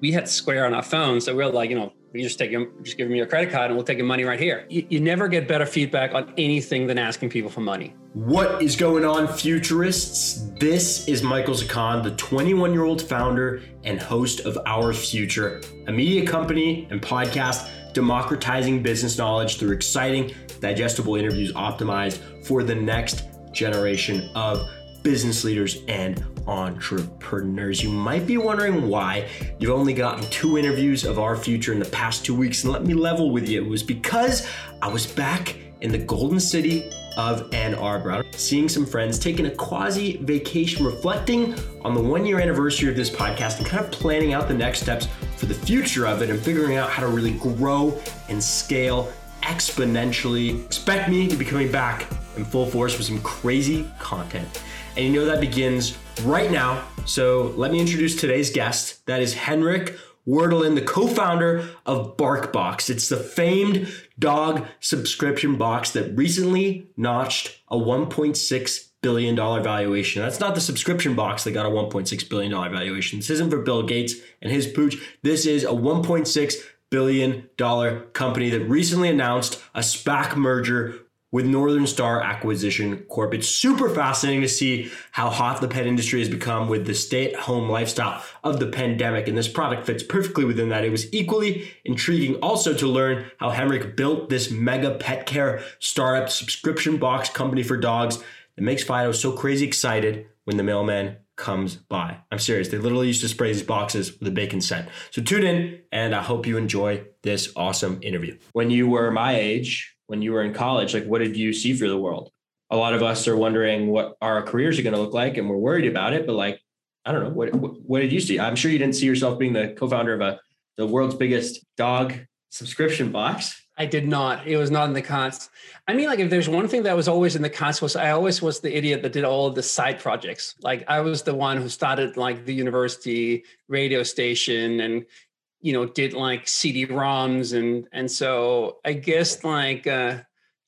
we had Square on our phone, so we are like, you know, we just take them, just give me your credit card, and we'll take your money right here. You, you never get better feedback on anything than asking people for money. What is going on, futurists? This is Michael Zakan, the 21 year old founder and host of Our Future, a media company and podcast democratizing business knowledge through exciting, digestible interviews optimized for the next generation of business leaders and entrepreneurs. You might be wondering why you've only gotten two interviews of our future in the past two weeks. And let me level with you. It was because I was back in the golden city of Ann Arbor, seeing some friends, taking a quasi vacation, reflecting on the one year anniversary of this podcast, and kind of planning out the next steps for the future of it and figuring out how to really grow and scale exponentially. Expect me to be coming back in full force with some crazy content. And you know that begins right now. So let me introduce today's guest. That is Henrik Werdelin, the co-founder of BarkBox. It's the famed dog subscription box that recently notched a 1.6 billion dollar valuation. That's not the subscription box that got a 1.6 billion dollar valuation. This isn't for Bill Gates and his pooch. This is a 1.6 billion dollar company that recently announced a SPAC merger with Northern Star Acquisition Corp. It's super fascinating to see how hot the pet industry has become with the stay at home lifestyle of the pandemic, and this product fits perfectly within that. It was equally intriguing also to learn how Henrik built this mega pet care startup subscription box company for dogs that makes Fido so crazy excited when the mailman comes by. I'm serious. They literally used to spray these boxes with a bacon scent. So tune in, and I hope you enjoy this awesome interview. When you were my age, when you were in college? Like, what did you see for the world? A lot of us are wondering what our careers are going to look like, and we're worried about it. But like, I don't know, what, what did you see? I'm sure you didn't see yourself being the co-founder of a the world's biggest dog subscription box. I did not. It was not in the cards. I mean, like if there's one thing that was always in the cards was I always was the idiot that did all of the side projects. Like I was the one who started like the university radio station and you know did like cd-roms and and so i guess like uh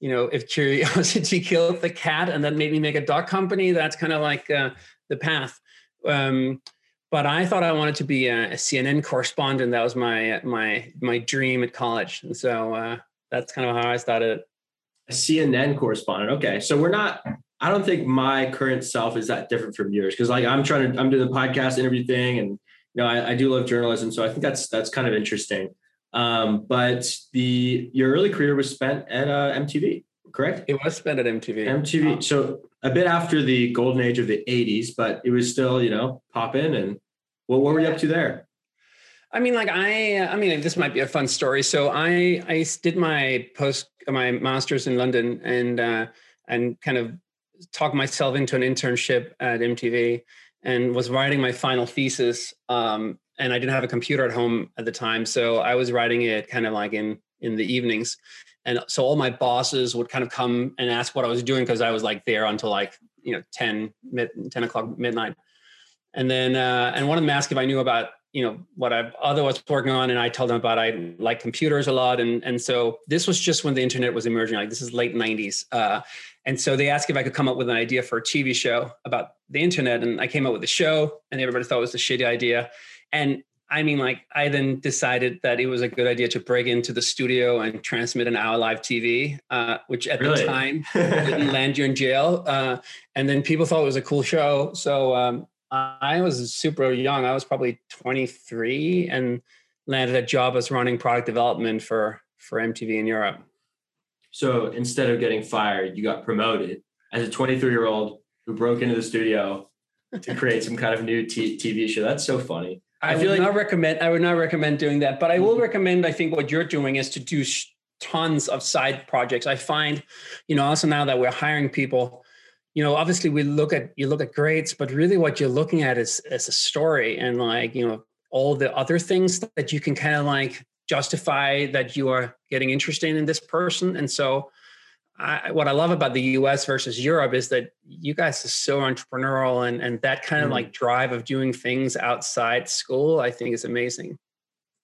you know if curiosity killed the cat and then made me make a dog company that's kind of like uh, the path um but i thought i wanted to be a, a, cnn correspondent that was my my my dream at college and so uh that's kind of how i started a cnn correspondent okay so we're not i don't think my current self is that different from yours because like i'm trying to i'm doing the podcast interview thing and you know, I, I, do love journalism, so I think that's that's kind of interesting. Um, but the your early career was spent at uh, MTV, correct? It was spent at MTV. MTV. So a bit after the golden age of the '80s, but it was still, you know, pop in. And what, what were you up to there? I mean, like I, I mean, this might be a fun story. So I, I did my post, my master's in London, and uh, and kind of talked myself into an internship at MTV and was writing my final thesis. Um, and I didn't have a computer at home at the time, so I was writing it kind of like in in the evenings. And so all my bosses would kind of come and ask what I was doing because I was like there until like you know 10 mid 10 o'clock midnight. And then uh, and one of them asked if I knew about you know what I otherwise was working on, and I told them about I like computers a lot, and and so this was just when the internet was emerging. Like this is late '90s, uh, and so they asked if I could come up with an idea for a TV show about the internet. And I came up with a show, and everybody thought it was a shitty idea. And I mean, like, I then decided that it was a good idea to break into the studio and transmit an hour live TV, uh, which at really? the time didn't land you in jail. Uh, and then people thought it was a cool show. So um, I was super young. I was probably 23 and landed a job as running product development for for MTV in Europe. So instead of getting fired, you got promoted as a 23 year old who broke into the studio to create some kind of new t- TV show. That's so funny. I, I would like- not recommend. I would not recommend doing that, but I will mm-hmm. recommend. I think what you're doing is to do sh- tons of side projects. I find, you know, also now that we're hiring people, you know, obviously we look at you look at grades, but really what you're looking at is is a story and like you know all the other things that you can kind of like justify that you are getting interested in this person. And so, I, what I love about the US versus Europe is that you guys are so entrepreneurial and, and that kind of mm-hmm. like drive of doing things outside school, I think is amazing.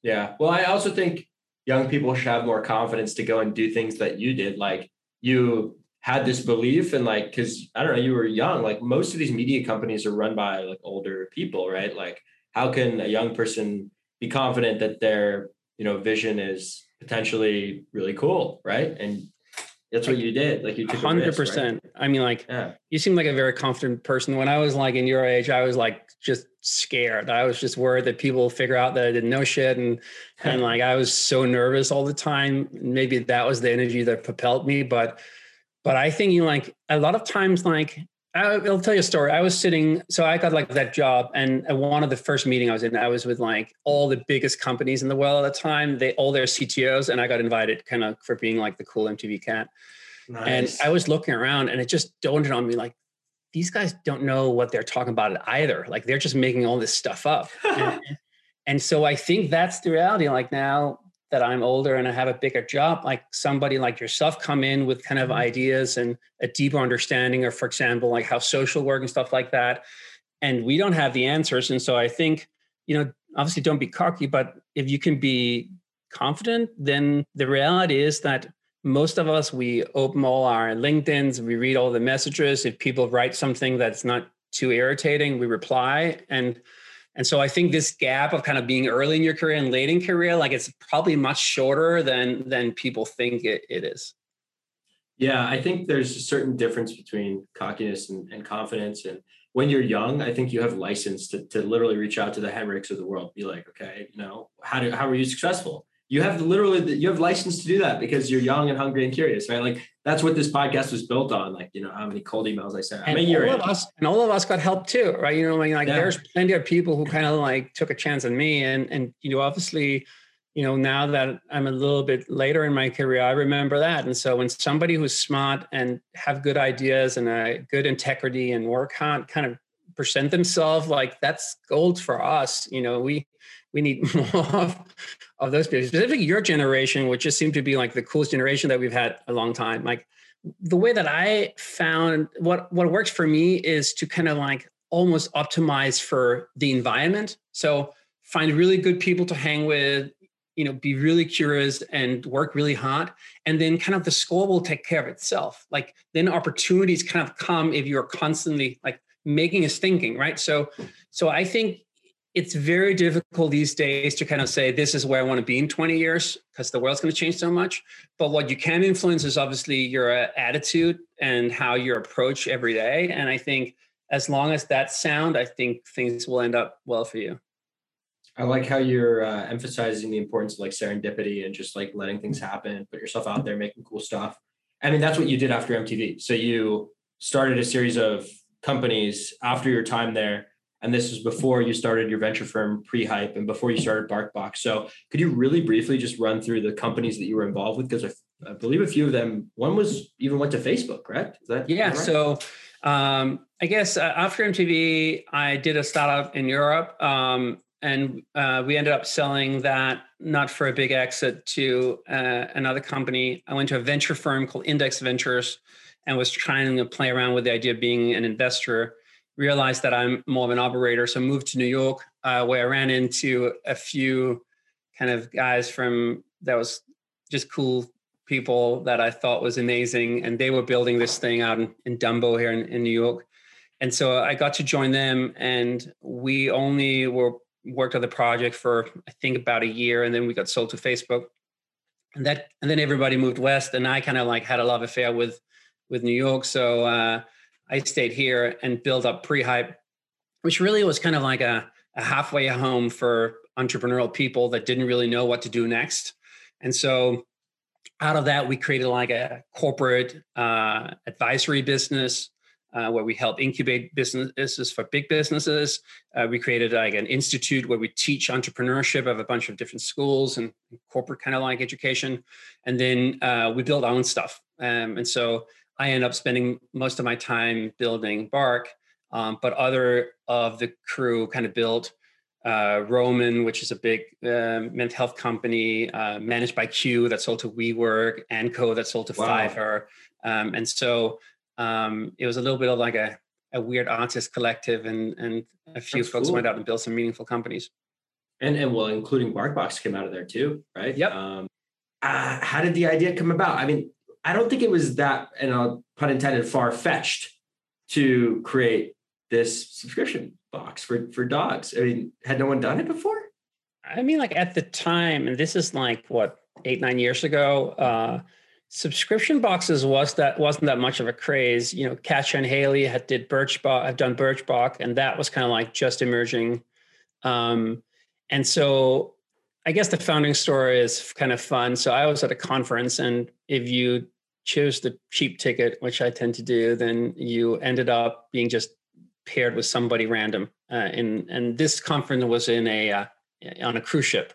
Yeah. Well, I also think young people should have more confidence to go and do things that you did. Like you had this belief and like, cause I don't know, you were young, like most of these media companies are run by like older people, right? Like how can a young person be confident that their you know vision is potentially really cool, right? And that's what you did. Like you took hundred percent. Right? I mean, like yeah. you seem like a very confident person. When I was like in your age, I was like just scared. I was just worried that people figure out that I didn't know shit, and and like I was so nervous all the time. Maybe that was the energy that propelled me, but but I think you like a lot of times like I'll tell you a story. I was sitting, so I got like that job, and one of the first meeting I was in, I was with like all the biggest companies in the world at the time. They all their CTOs, and I got invited kind of for being like the cool MTV cat. Nice. And I was looking around, and it just dawned on me like these guys don't know what they're talking about either. Like they're just making all this stuff up. and, and so I think that's the reality. Like now, that I'm older and I have a bigger job, like somebody like yourself come in with kind of mm-hmm. ideas and a deeper understanding of, for example, like how social work and stuff like that. And we don't have the answers. And so I think, you know, obviously don't be cocky, but if you can be confident, then the reality is that most of us, we open all our LinkedIn's, we read all the messages. If people write something that's not too irritating, we reply. And and so I think this gap of kind of being early in your career and late in career, like it's probably much shorter than than people think it, it is. Yeah, I think there's a certain difference between cockiness and, and confidence. And when you're young, I think you have license to, to literally reach out to the Henriks of the world, be like, okay, you know, how do how are you successful? You have literally you have license to do that because you're young and hungry and curious, right? Like that's what this podcast was built on. Like you know how many cold emails I sent. And all of us and all of us got help too, right? You know, I mean, like yeah. there's plenty of people who kind of like took a chance on me, and and you know, obviously, you know, now that I'm a little bit later in my career, I remember that. And so when somebody who's smart and have good ideas and a good integrity and work hard, kind of present themselves like that's gold for us. You know, we we need more of, those people, specifically your generation, which just seemed to be like the coolest generation that we've had a long time. Like the way that I found what what works for me is to kind of like almost optimize for the environment. So find really good people to hang with, you know, be really curious and work really hard. And then kind of the score will take care of itself. Like then opportunities kind of come if you're constantly like making us thinking, right? So so I think it's very difficult these days to kind of say this is where I want to be in 20 years because the world's going to change so much. But what you can influence is obviously your uh, attitude and how you approach every day. And I think as long as that's sound, I think things will end up well for you. I like how you're uh, emphasizing the importance of like serendipity and just like letting things happen, put yourself out there, making cool stuff. I mean, that's what you did after MTV. So you started a series of companies after your time there and this was before you started your venture firm Prehype and before you started barkbox. So could you really briefly just run through the companies that you were involved with? Because I, I, believe a few of them one was even went to facebook correct? Is that yeah right? so um, i guess uh, after mtv i did a startup in europe um, and uh, we ended up selling that not for a big exit to uh, another company. I went to a venture firm called index ventures and was trying to play around with the idea of being an investor realized that I'm more of an operator. So moved to New York, uh, where I ran into a few kind of guys from that was just cool people that I thought was amazing. And they were building this thing out in, in Dumbo here in, in New York. And so I got to join them and we only were worked on the project for I think about a year and then we got sold to Facebook. And that and then everybody moved west and I kind of like had a love affair with with New York. So uh, I stayed here and built up Prehype, which really was kind of like a, a halfway home for entrepreneurial people that didn't really know what to do next. And so out of that, we created like a corporate uh, advisory business uh, where we help incubate businesses for big businesses. Uh, we created like an institute where we teach entrepreneurship of a bunch of different schools and corporate kind of like education. And then uh, we build our own stuff. Um, and so I end up spending most of my time building Bark, um, but other of the crew kind of built uh, Roman, which is a big uh, mental health company uh, managed by Q that sold to WeWork, AndCo that sold to wow. Fiverr, um, and so um, it was a little bit of like a, a weird artist collective, and and a few That's folks cool. went out and built some meaningful companies. And and well, including BarkBox came out of there too, right? Yep. Um, uh, how did the idea come about? I mean, I don't think it was that, and I'll pun intended, far fetched to create this subscription box for for dogs. I mean, had no one done it before? I mean, like at the time, and this is like what eight nine years ago. Uh, subscription boxes was that wasn't that much of a craze. You know, Katia and Hayley had did Birchbox, have done Birchbox, and that was kind of like just emerging. Um, and so I guess the founding story is kind of fun. So I was at a conference, and if you chose the cheap ticket, which I tend to do, then you ended up being just paired with somebody random. Uh, in and this conference was in a uh, on a cruise ship.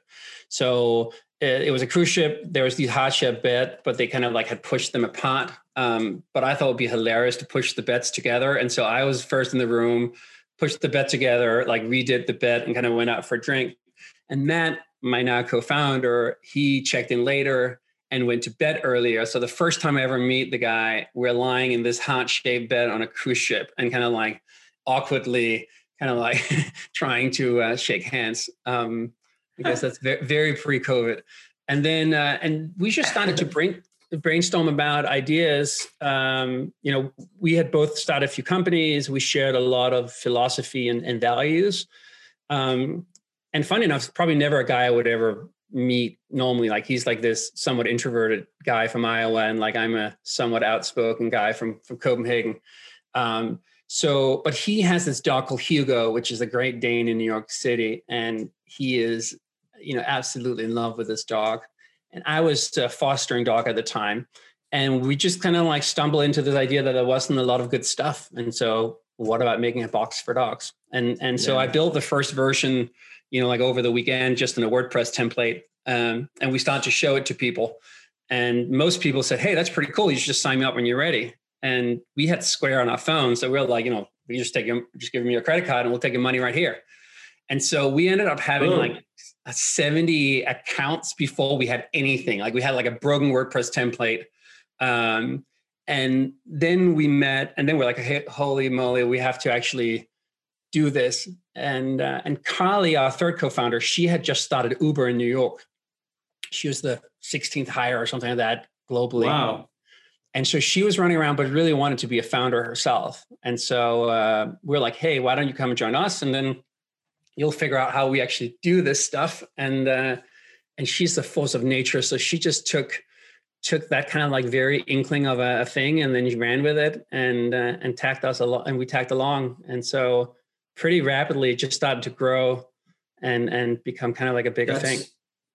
So it, was a cruise ship. There was the hot ship bed, but they kind of like had pushed them apart. Um, but I thought it'd be hilarious to push the bets together. And so I was first in the room, pushed the bet together, like redid the bet, and kind of went out for a drink. And Matt, my now co-founder, he checked in later and went to bed earlier. So the first time I ever meet the guy, we're lying in this heart shaped bed on a cruise ship and kind of like awkwardly kind of like trying to uh, shake hands. Um, I guess that's very, very pre-COVID. And then, uh, and we just started to bring brainstorm about ideas. Um, you know, we had both started a few companies. We shared a lot of philosophy and, and values. Um, and funny enough, probably never a guy I would ever meet normally. Like he's like this somewhat introverted guy from Iowa, and like I'm a somewhat outspoken guy from from Copenhagen. Um, so, but he has this dog called Hugo, which is a Great Dane in New York City, and he is you know, absolutely in love with this dog. And I was a fostering dog at the time. And we just kind of like stumble into this idea that there wasn't a lot of good stuff. And so what about making a box for dogs? And and so I built the first version, you know, like over the weekend, just in a WordPress template. Um, and we started to show it to people. And most people said, Hey, that's pretty cool. You should just sign me up when you're ready. And we had Square on our phone. So we are like, you know, we just take your, just give me your credit card and we'll take your money right here. And so we ended up having Boom. like 70 accounts before we had anything. Like we had like a broken WordPress template. Um, and then we met, and then we're like, hey, holy moly, we have to actually do this. And uh, and Carly, our third co-founder, she had just started Uber in New York. She was the 16th hire or something like that globally. Wow. And so she was running around, but really wanted to be a founder herself. And so uh, we're like, hey, why don't you come and join us? And then you'll figure out how we actually do this stuff and uh, and she's the force of nature so she just took took that kind of like very inkling of a, a thing and then she ran with it and uh, and tacked us along and we tacked along and so pretty rapidly just started to grow and and become kind of like a bigger that's, thing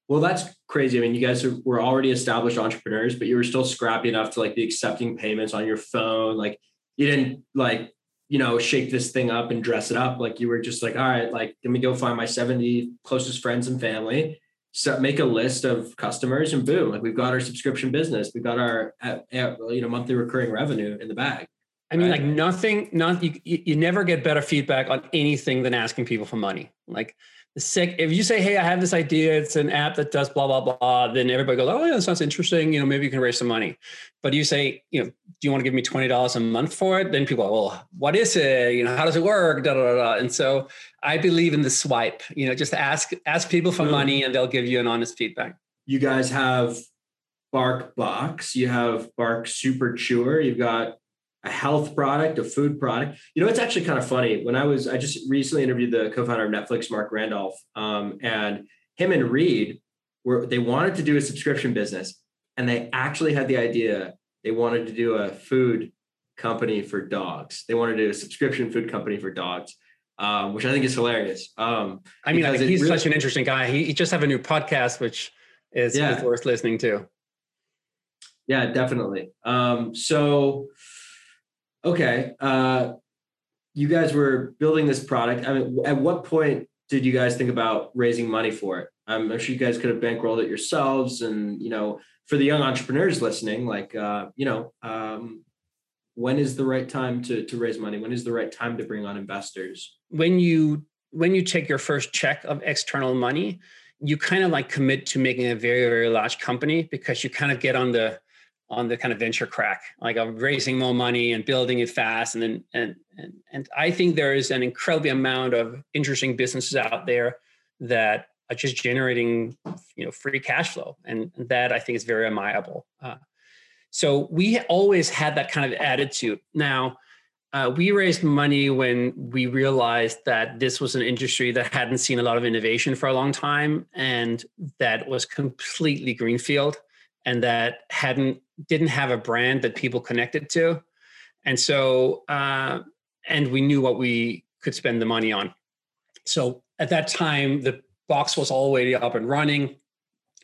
well that's crazy i mean you guys were already established entrepreneurs but you were still scrappy enough to like be accepting payments on your phone like you didn't like you know, shake this thing up and dress it up. Like you were just like, all right, like let me go find my 70 closest friends and family, so make a list of customers and boom, like we've got our subscription business. We've got our, uh, uh, you know, monthly recurring revenue in the bag. I mean, right? like nothing, not you, you never get better feedback on anything than asking people for money. Like the sick. If you say, "Hey, I have this idea. It's an app that does blah blah blah," then everybody goes, "Oh yeah, that sounds interesting. You know, maybe you can raise some money." But you say, "You know, do you want to give me twenty dollars a month for it?" Then people, go, "Well, what is it? You know, how does it work?" Da, da, da, da. And so I believe in the swipe. You know, just ask ask people for money, mm. and they'll give you an honest feedback. You guys have Bark Box. You have Bark Super Chewer. You've got a health product, a food product. You know, it's actually kind of funny. When I was, I just recently interviewed the co-founder of Netflix, Marc Randolph, um, and him and Reed were they wanted to do a subscription business, and they actually had the idea they wanted to do a food company for dogs. They wanted to do a subscription food company for dogs. Um, which I think is hilarious. Um, I mean, I he's really, such an interesting guy. He, he, just have a new podcast, which is, yeah. worth listening to. Yeah, definitely. Um, so okay, uh, you guys were building this product. I mean, at what point did you guys think about raising money for it? I'm sure you guys could have bankrolled it yourselves. And, you know, for the young entrepreneurs listening, like, uh, you know, um, when is the right time to, to raise money? When is the right time to bring on investors? When you, when you take your first check of external money, you kind of like commit to making a very, very large company because you kind of get on the, on the kind of venture crack, like of raising more money and building it fast. And then and and and I think there is an incredible amount of interesting businesses out there that are just generating you know free cash flow, and that I think is very amiable. Uh, so we always had that kind of attitude. Now, uh, we raised money when we realized that this was an industry that hadn't seen a lot of innovation for a long time and that was completely greenfield and that hadn't didn't have a brand that people connected to. And so uh, and we knew what we could spend the money on. So at that time the box was already up and running.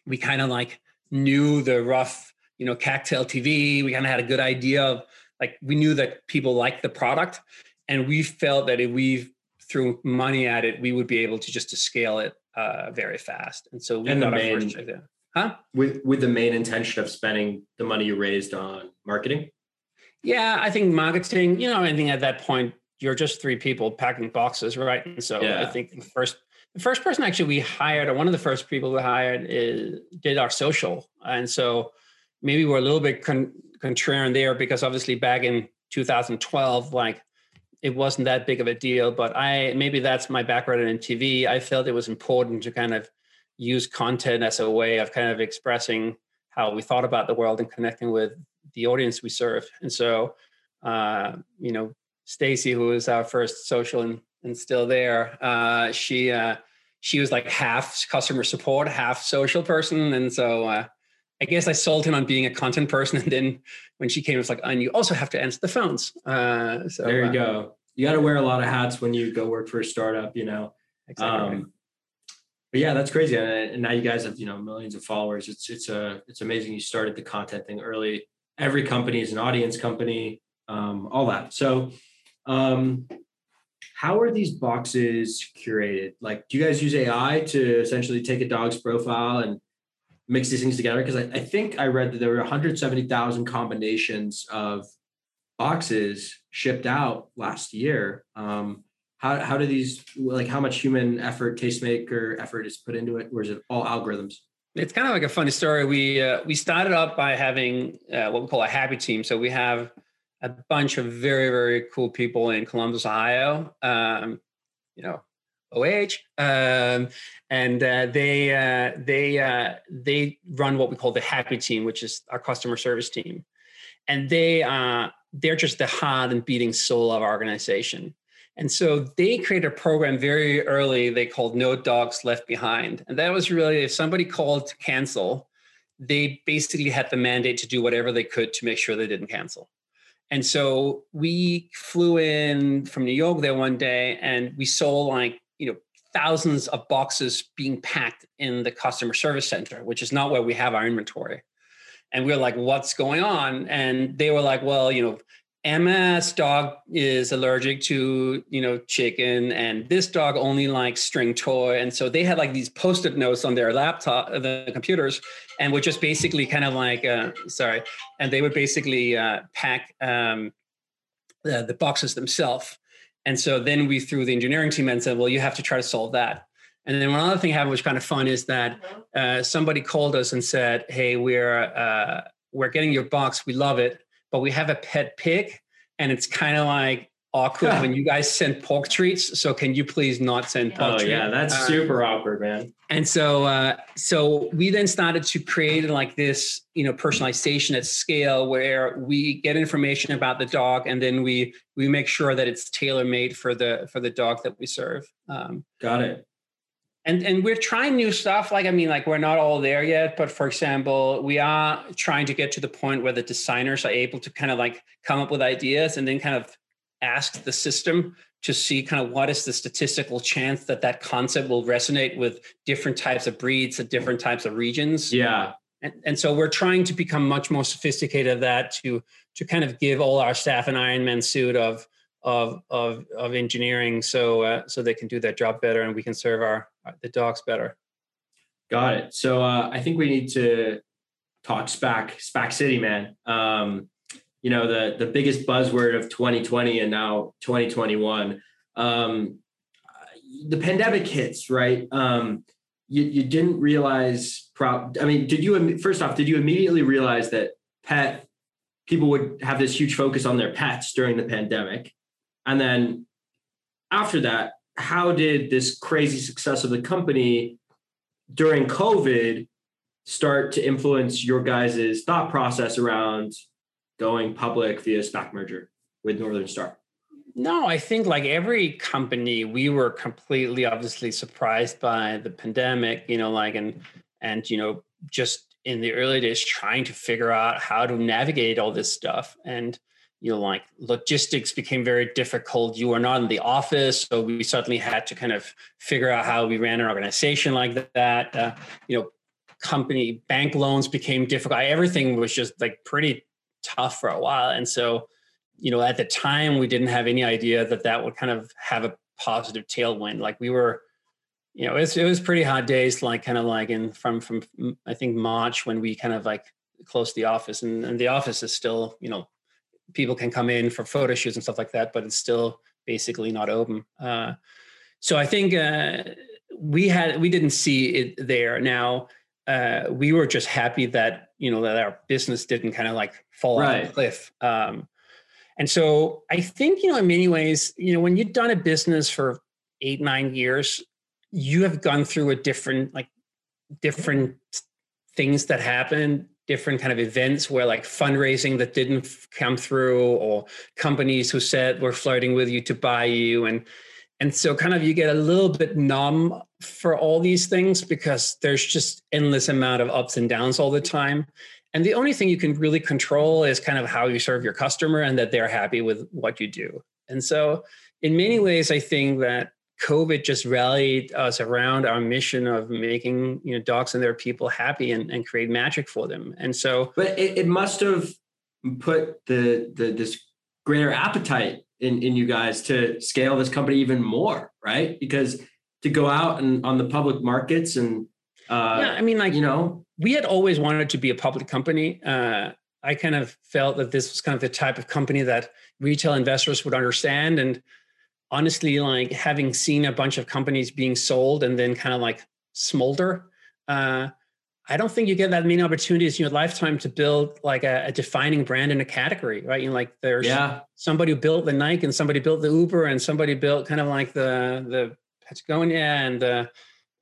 We kind of like knew the rough you know CAC TV. we kind of had a good idea of like we knew that people liked the product and we felt that if we threw money at it we would be able to just to scale it uh, very fast. And so we And the got our first there. Huh? With with the main intention of spending the money you raised on marketing. yeah i think marketing you know i think at that point you're just three people packing boxes right? And so i think the first the first person actually we hired or one of the first people we hired is did our social. And so maybe we're a little bit con- contrarian there because obviously back in 2012 like it wasn't that big of a deal but i maybe that's my background in tv i felt it was important to kind of use content as a way of kind of expressing how we thought about the world and connecting with the audience we serve and so uh, you know stacy who was our first social and, and still there uh, she uh, she was like half customer support half social person and so uh, I guess I sold him on being a content person, and then when she came, it's like, and you also have to answer the phones. Uh, so there you uh, go. You got to wear a lot of hats when you go work for a startup, you know. Exactly. Um, but yeah, that's crazy. And, now you guys have you know millions of followers. It's it's a it's amazing. You started the content thing early. Every company is an audience company. Um, all that. So, um, how are these boxes curated? Like, do you guys use AI to essentially take a dog's profile and mix these things together? Because I, I think I read that there were 170,000 combinations of boxes shipped out last year. Um, how how do these like how much human effort, tastemaker effort is put into it, or is it all algorithms? It's kind of like a funny story. We uh, we started up by having uh, what we call a happy team. So we have a bunch of very very cool people in Columbus, Ohio. Um, you know, OH, um, and uh, they uh, they uh, they run what we call the happy team, which is our customer service team, and they uh, they're just the heart and beating soul of our organization. And so they created a program very early they called No Dogs Left Behind. And that was really if somebody called to cancel, they basically had the mandate to do whatever they could to make sure they didn't cancel. And so we flew in from New York there one day and we saw like, you know, thousands of boxes being packed in the customer service center, which is not where we have our inventory. And we were like, what's going on? And they were like, well, you know, Emma's dog is allergic to, you know, chicken, and this dog only likes string toy. And so they had like these post-it notes on their laptop, uh, the computers, and would just basically kind of like, uh, sorry, and they would basically uh, pack um, the, the boxes themselves. And so then we threw the engineering team and said, well, you have to try to solve that. And then one other thing happened, which was kind of fun, is that uh, somebody called us and said, "Hey, we're uh, we're getting your box. We love it, but we have a pet pig, and it's kind of like awkward when you guys send pork treats. So can you please not send pork Oh treats?" yeah, that's Uh, super awkward, man. and so uh, so we then started to create like this you know personalization at scale where we get information about the dog and then we we make sure that it's tailor made for the for the dog that we serve um, Got it. And and we're trying new stuff like i mean like we're not all there yet but for example we are trying to get to the point where the designers are able to kind of like come up with ideas and then kind of ask the system to see kind of what is the statistical chance that that concept will resonate with different types of breeds and different types of regions Yeah. and, and so we're trying to become much more sophisticated of that to to kind of give all our staff an Iron Man suit of of of of engineering so uh, so they can do their job better and we can serve our the dogs better. Got it. So uh, I think we need to talk SPAC, SPAC City, man. Um, you know, the the biggest buzzword of 2020 and now 2021. Um, the pandemic hits, right? Um, you, you didn't realize. Pro- I mean, did you? First off, did you immediately realize that pet people would have this huge focus on their pets during the pandemic, and then after that, how did this crazy success of the company during COVID start to influence your guys' thought process around going public via stock merger with Northern Star? no, I think like every company, we were completely obviously surprised by the pandemic, you know, like and and you know, just in the early days trying to figure out how to navigate all this stuff. And you know, like logistics became very difficult. You were not in the office, so we suddenly had to kind of figure out how we ran an organization like that. Uh, you know, company bank loans became difficult. Everything was just like pretty tough for a while, and so you know, at the time, we didn't have any idea that that would kind of have a positive tailwind. Like we were, you know, it was, it was pretty hot days, like kind of like in from from I think March when we kind of like closed the office, and, and the office is still, you know, people can come in for photo shoots and stuff like that, but it's still basically not open. Uh, so I think uh, we had we didn't see it there. Now uh, we were just happy that you know that our business didn't kind of like fall right. off the cliff. Um, and so I think, you know, in many ways, you know, when you've done a business for eight, nine years, you have gone through a different, like different things that happen, different kind of events where like fundraising that didn't come through or companies who said we're flirting with you to buy you. And and so kind of you get a little bit numb for all these things because there's just endless amount of ups and downs all the time. And the only thing you can really control is kind of how you serve your customer and that they're happy with what you do. And so, in many ways, I think that COVID just rallied us around our mission of making you know dogs and their people happy and, and create magic for them. And so, but it, it must have put the the this greater appetite in in you guys to scale this company even more, right? Because to go out and on the public markets and uh, yeah, I mean, like you know, we had always wanted to be a public company. Uh, I kind of felt that this was kind of the type of company that retail investors would understand. And honestly, like having seen a bunch of companies being sold and then kind of like smolder, uh, I don't think you get that many opportunities in your lifetime to build like a, a, defining brand in a category, right? You know, like there's yeah. somebody who built the Nike and somebody built the Uber and somebody built kind of like the the Patagonia and the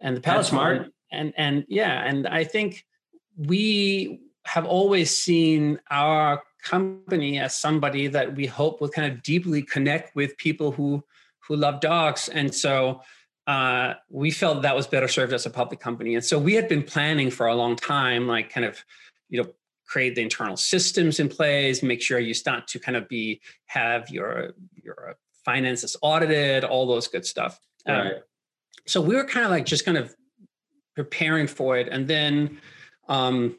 and the Peloton and and yeah and i think we have always seen our company as somebody that we hope will kind of deeply connect with people who who love dogs. And so uh, we felt that was better served as a public company. And so we had been planning for a long time like kind of you know create the internal systems in place make sure you start to kind of be have your your finances audited all those good stuff. Um, right. Um, so we were kind of like just kind of preparing for it, and then um,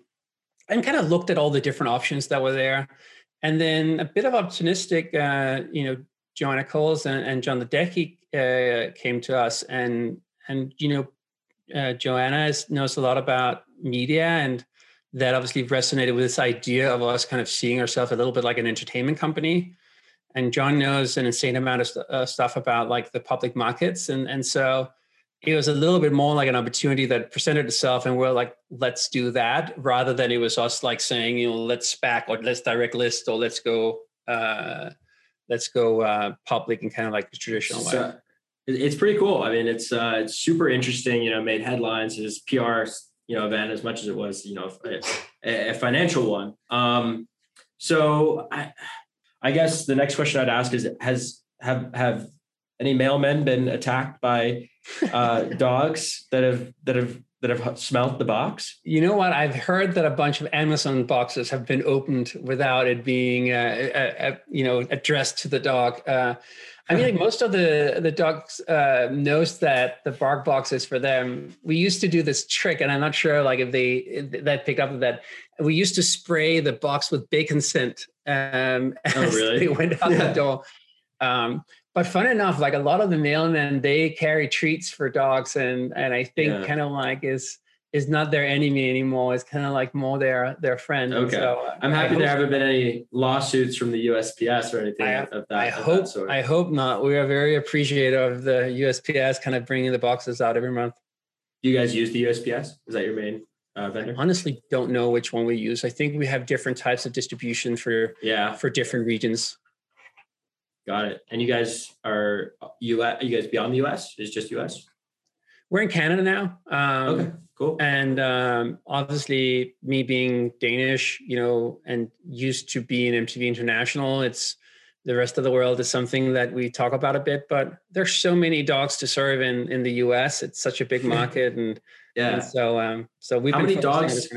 and kind of looked at all the different options that were there, and then a bit of optimistic, uh, you know, Joanna Coles and, and John Ledecky uh, came to us, and and you know, uh, Joanna is, knows a lot about media, and that obviously resonated with this idea of us kind of seeing ourselves a little bit like an entertainment company. And John knows an insane amount of st- uh, stuff about like the public markets, and and so it was a little bit more like an opportunity that presented itself and we're like let's do that rather than it was us like saying you know let's SPAC or let's direct list or let's go uh let's go uh public and kind of like the traditional so, way. it's pretty cool. I mean it's uh it's super interesting you know made headlines. As pr you know event as much as it was you know a, a financial one. Um so i i guess the next question i'd ask is has have have any mailmen been attacked by uh, dogs that have that have that have smelt the box? You know what? I've heard that a bunch of Amazon boxes have been opened without it being, uh, a, a, you know, addressed to the dog. Uh, I mean, like most of the the dogs uh, knows that the bark box is for them. We used to do this trick, and I'm not sure like if they if that picked up that. We used to spray the box with bacon scent um, oh, really? they went out yeah. the door. Um, but fun enough, like a lot of the mailmen, they carry treats for dogs, and and I think yeah. kind of like is is not their enemy anymore. It's kind of like more their their friend. Okay, so I'm happy there haven't been any lawsuits from the USPS or anything I, of that. I of hope that I hope not. We are very appreciative of the USPS kind of bringing the boxes out every month. Do you guys use the USPS? Is that your main uh, vendor? I honestly don't know which one we use. I think we have different types of distribution for yeah for different regions. Got it. And you guys are US, you guys beyond the US? Is just US? We're in Canada now. Um, okay, cool. And um, obviously, me being Danish, you know, and used to be in MTV International, it's the rest of the world is something that we talk about a bit, but there's so many dogs to serve in in the U.S. It's such a big market, and yeah. And so um, so we've how been many dogs?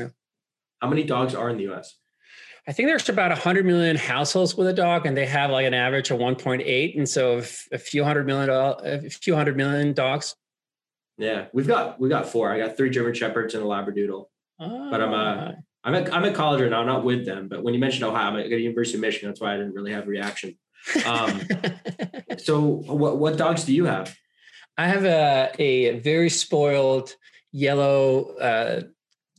How many dogs are in the U.S.? I think there's about 100 million households with a dog, and they have like an average of 1.8, and so a few hundred million, a few hundred million dogs. Yeah, we've got we got four. I got three German shepherds and a labradoodle. But I'm uh, I'm at I'm at college right now, not with them. But when you mentioned Ohio, I'm at the University of Michigan. That's why I didn't really have a reaction. Um, so what what dogs do you have? I have a a very spoiled yellow uh,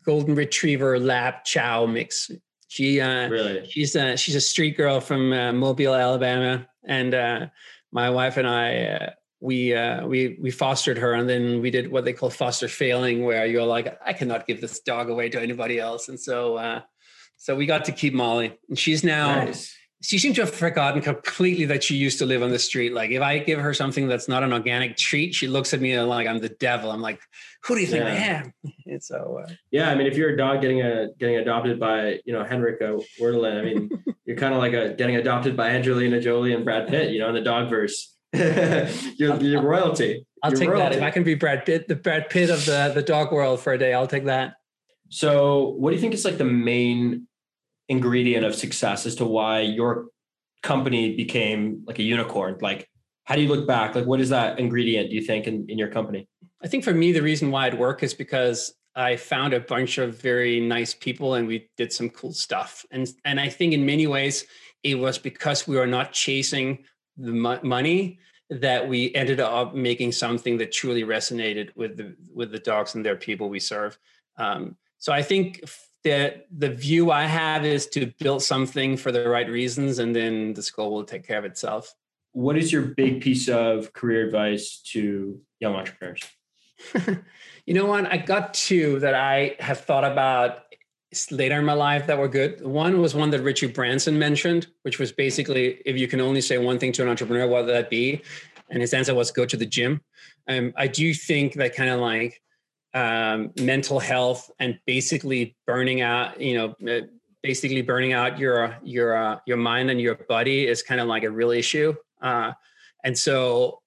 golden retriever lab chow mix. She uh, really she's a she's a street girl from uh, Mobile, Alabama, and uh, my wife and I uh, we uh, we we fostered her, and then we did what they call foster failing, where you're like, I cannot give this dog away to anybody else, and so uh, so we got to keep Molly, and she's now. Nice. She seems to have forgotten completely that she used to live on the street. Like if I give her something that's not an organic treat, she looks at me like I'm the devil. I'm like, who do you think yeah. I am? And so uh, yeah, I mean, if you're a dog getting a getting adopted by you know Henrik uh, I mean, you're kind of like a getting adopted by Angelina Jolie and Brad Pitt, you know, in the dog verse. you're, you're royalty. I'll you're take royalty. that. If I can be Brad Pitt, the Brad Pitt of the, the dog world for a day, I'll take that. So what do you think is like the main ingredient of success as to why your company became like a unicorn? Like, how do you look back? Like, what is that ingredient do you think in, in your company? I think for me, the reason why it worked is because I found a bunch of very nice people and we did some cool stuff. And, and I think in many ways, it was because we were not chasing the mo- money that we ended up making something that truly resonated with the with the dogs and their people we serve. Um, so I think that the view I have is to build something for the right reasons, and then the school will take care of itself. What is your big piece of career advice to young entrepreneurs? you know what? I got two that I have thought about later in my life that were good. One was one that Richard Branson mentioned, which was basically if you can only say one thing to an entrepreneur, what would that be? And his answer was go to the gym. Um, I do think that kind of like um, mental health and basically burning out, you know, uh, basically burning out your your uh, your mind and your body is kind of like a real issue. Uh, and so,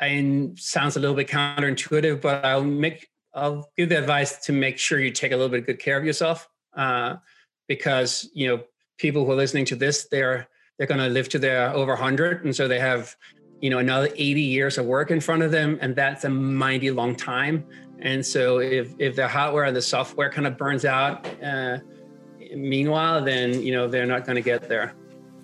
and sounds a little bit counterintuitive, but I'll make I'll give the advice to make sure you take a little bit good care of yourself, uh, because you know people who are listening to this, they're they're going to live to their over 100, and so they have you know another 80 years of work in front of them, and that's a mighty long time. And so if if the hardware and the software kind of burns out, uh, meanwhile, then you know they're not going to get there.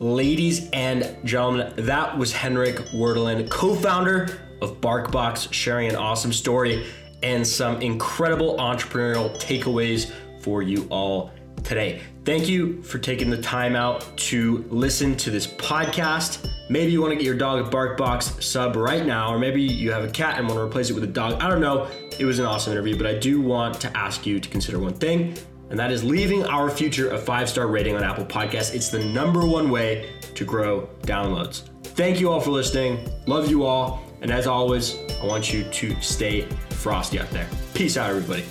Ladies and gentlemen, that was Henrik Werdelin, co-founder of BarkBox, sharing an awesome story and some incredible entrepreneurial takeaways for you all today. Thank you for taking the time out to listen to this podcast. Maybe you want to get your dog a BarkBox sub right now, or maybe you have a cat and want to replace it with a dog. I don't know. It was an awesome interview, but I do want to ask you to consider one thing, and that is leaving our future a five star rating on Apple Podcasts. It's the number one way to grow downloads. Thank you all for listening. Love you all. And as always, I want you to stay frosty out there. Peace out, everybody.